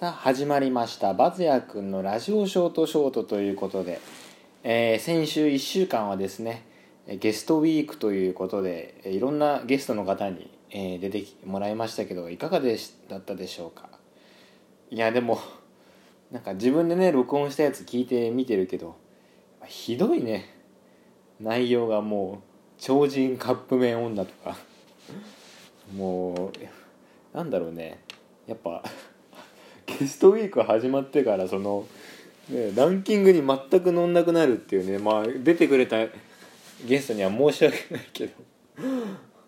さあ始まりました。バズヤ君のラジオショートショートということで、えー、先週1週間はですねゲストウィークということでいろんなゲストの方に、え、出てもらいましたけどいかがでだったでしょうか？いやでもなんか自分でね録音したやつ聞いてみてるけどひどいね。内容がもう超人カップ麺女とか。もうなんだろうね。やっぱゲストウィーク始まってからその、ね、ランキングに全く乗んなくなるっていうねまあ出てくれたゲストには申し訳ないけど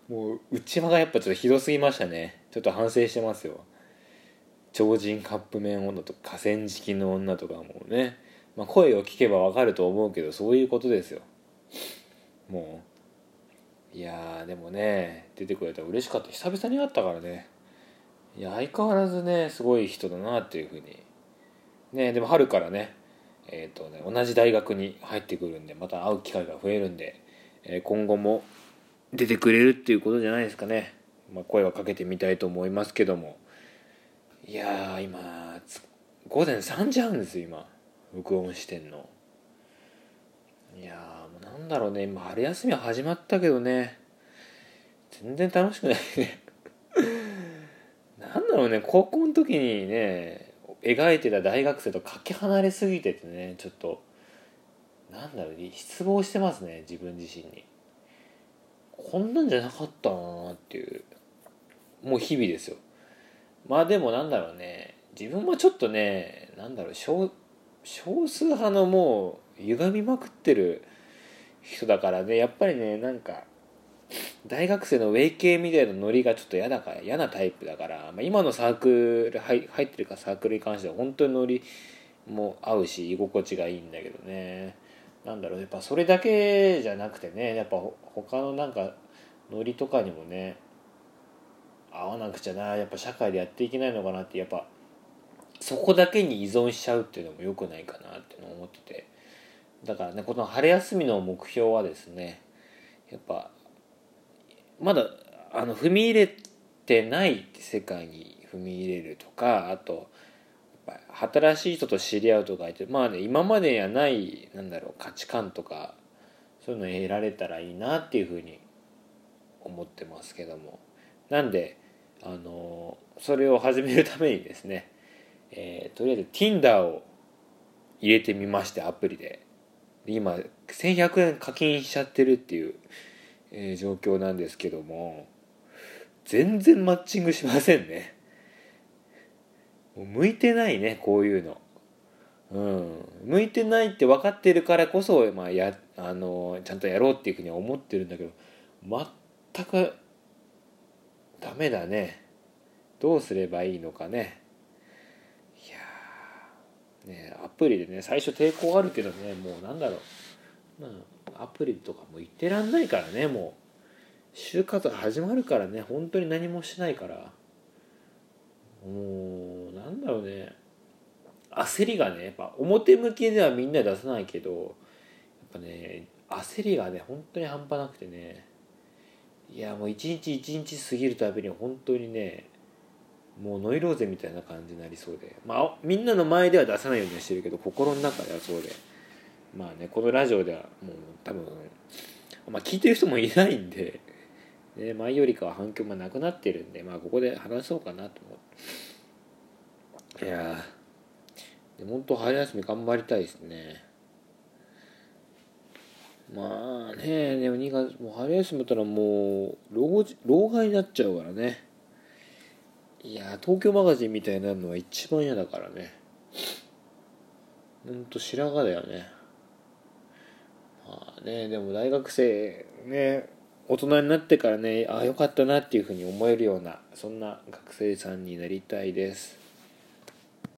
もう内輪がやっぱちょっとひどすぎましたね。ちょっと反省してますよ。超人カップ麺女とか河川敷の女とかもね、まあ、声を聞けばわかると思うけどそういうことですよ。もう。いやでもね出てくれたら嬉しかった。久々に会ったからね。いや相変わらずねすごい人だなっていうふうに。ねでも春からねえーとね、同じ大学に入ってくるんでまた会う機会が増えるんで、えー、今後も出てくれるっていうことじゃないですかね、まあ、声はかけてみたいと思いますけども。いや今午前3時半ですよ今。録音してんの。いやもうなんだろうね。今春休みは始まったけどね。全然楽しくないね。なんだろうね高校の時にね描いてた大学生とかけ離れすぎててねちょっとなんだろう失望してますね自分自身に。こんなんじゃなかったなっていうもう日々ですよ。まあでもなんだろうね自分もちょっとねなんだろう少少数派のもう歪みまくってる人だからねやっぱりねなんか大学生のウェイ系みたいなノリがちょっと嫌だから嫌なタイプだから、まあ、今のサークル入入ってるかサークルに関しては本当にノリも合うし居心地がいいんだけどね。なんだろうやっぱそれだけじゃなくてねやっぱ他のなんかノリとかにもね合わなくちゃなやっぱ社会でやっていけないのかなってやっぱそこだけに依存しちゃうっていうのも良くないかなって思ってて。だからねこの春休みの目標はですねやっぱまだあの踏み入れてない世界に踏み入れるとかあと新しい人と知り合うとか言ってまあね今までにはないなんだろう価値観とかそういうの得られたらいいなっていうふうに思ってますけども。なんであのそれを始めるためにですね、えー、とりあえず Tinder を入れてみましてアプリで。で今1100円課金しちゃってるっていうえー、状況なんですけども全然マッチングしませんね。もう向いてないねこういうの。うん。向いてないって分かってるからこそ、まあ、やあのちゃんとやろうっていうふうには思ってるんだけど全くダメだね。どうすればいいのかね。いやねアプリでね最初抵抗あるけどねもうなんだろう。まあアプリとかも言ってらんないからねもう。就活始まるからね本当に何もしないから。もうなんだろうね。焦りがねやっぱ表向きではみんな出さないけどやっぱね焦りがね本当に半端なくてね。いやもう一日一日過ぎるたびに本当にねもうノイローゼみたいな感じになりそうで。まあみんなの前では出さないようにしてるけど心の中ではそうで。まあねこのラジオではもう多分、まあ、聞いてる人もいないんで、ね、前よりかは反響もなくなってるんでまあここで話そうかなと思って。いやで本当春休み頑張りたいですね。まあねでも2月もう春休みだったらもう老老害になっちゃうからね。いや東京マガジンみたいになるのは一番嫌だからね。ほんと白髪だよね。まあねでも大学生ね大人になってからねああよかったなっていうふうに思えるようなそんな学生さんになりたいです。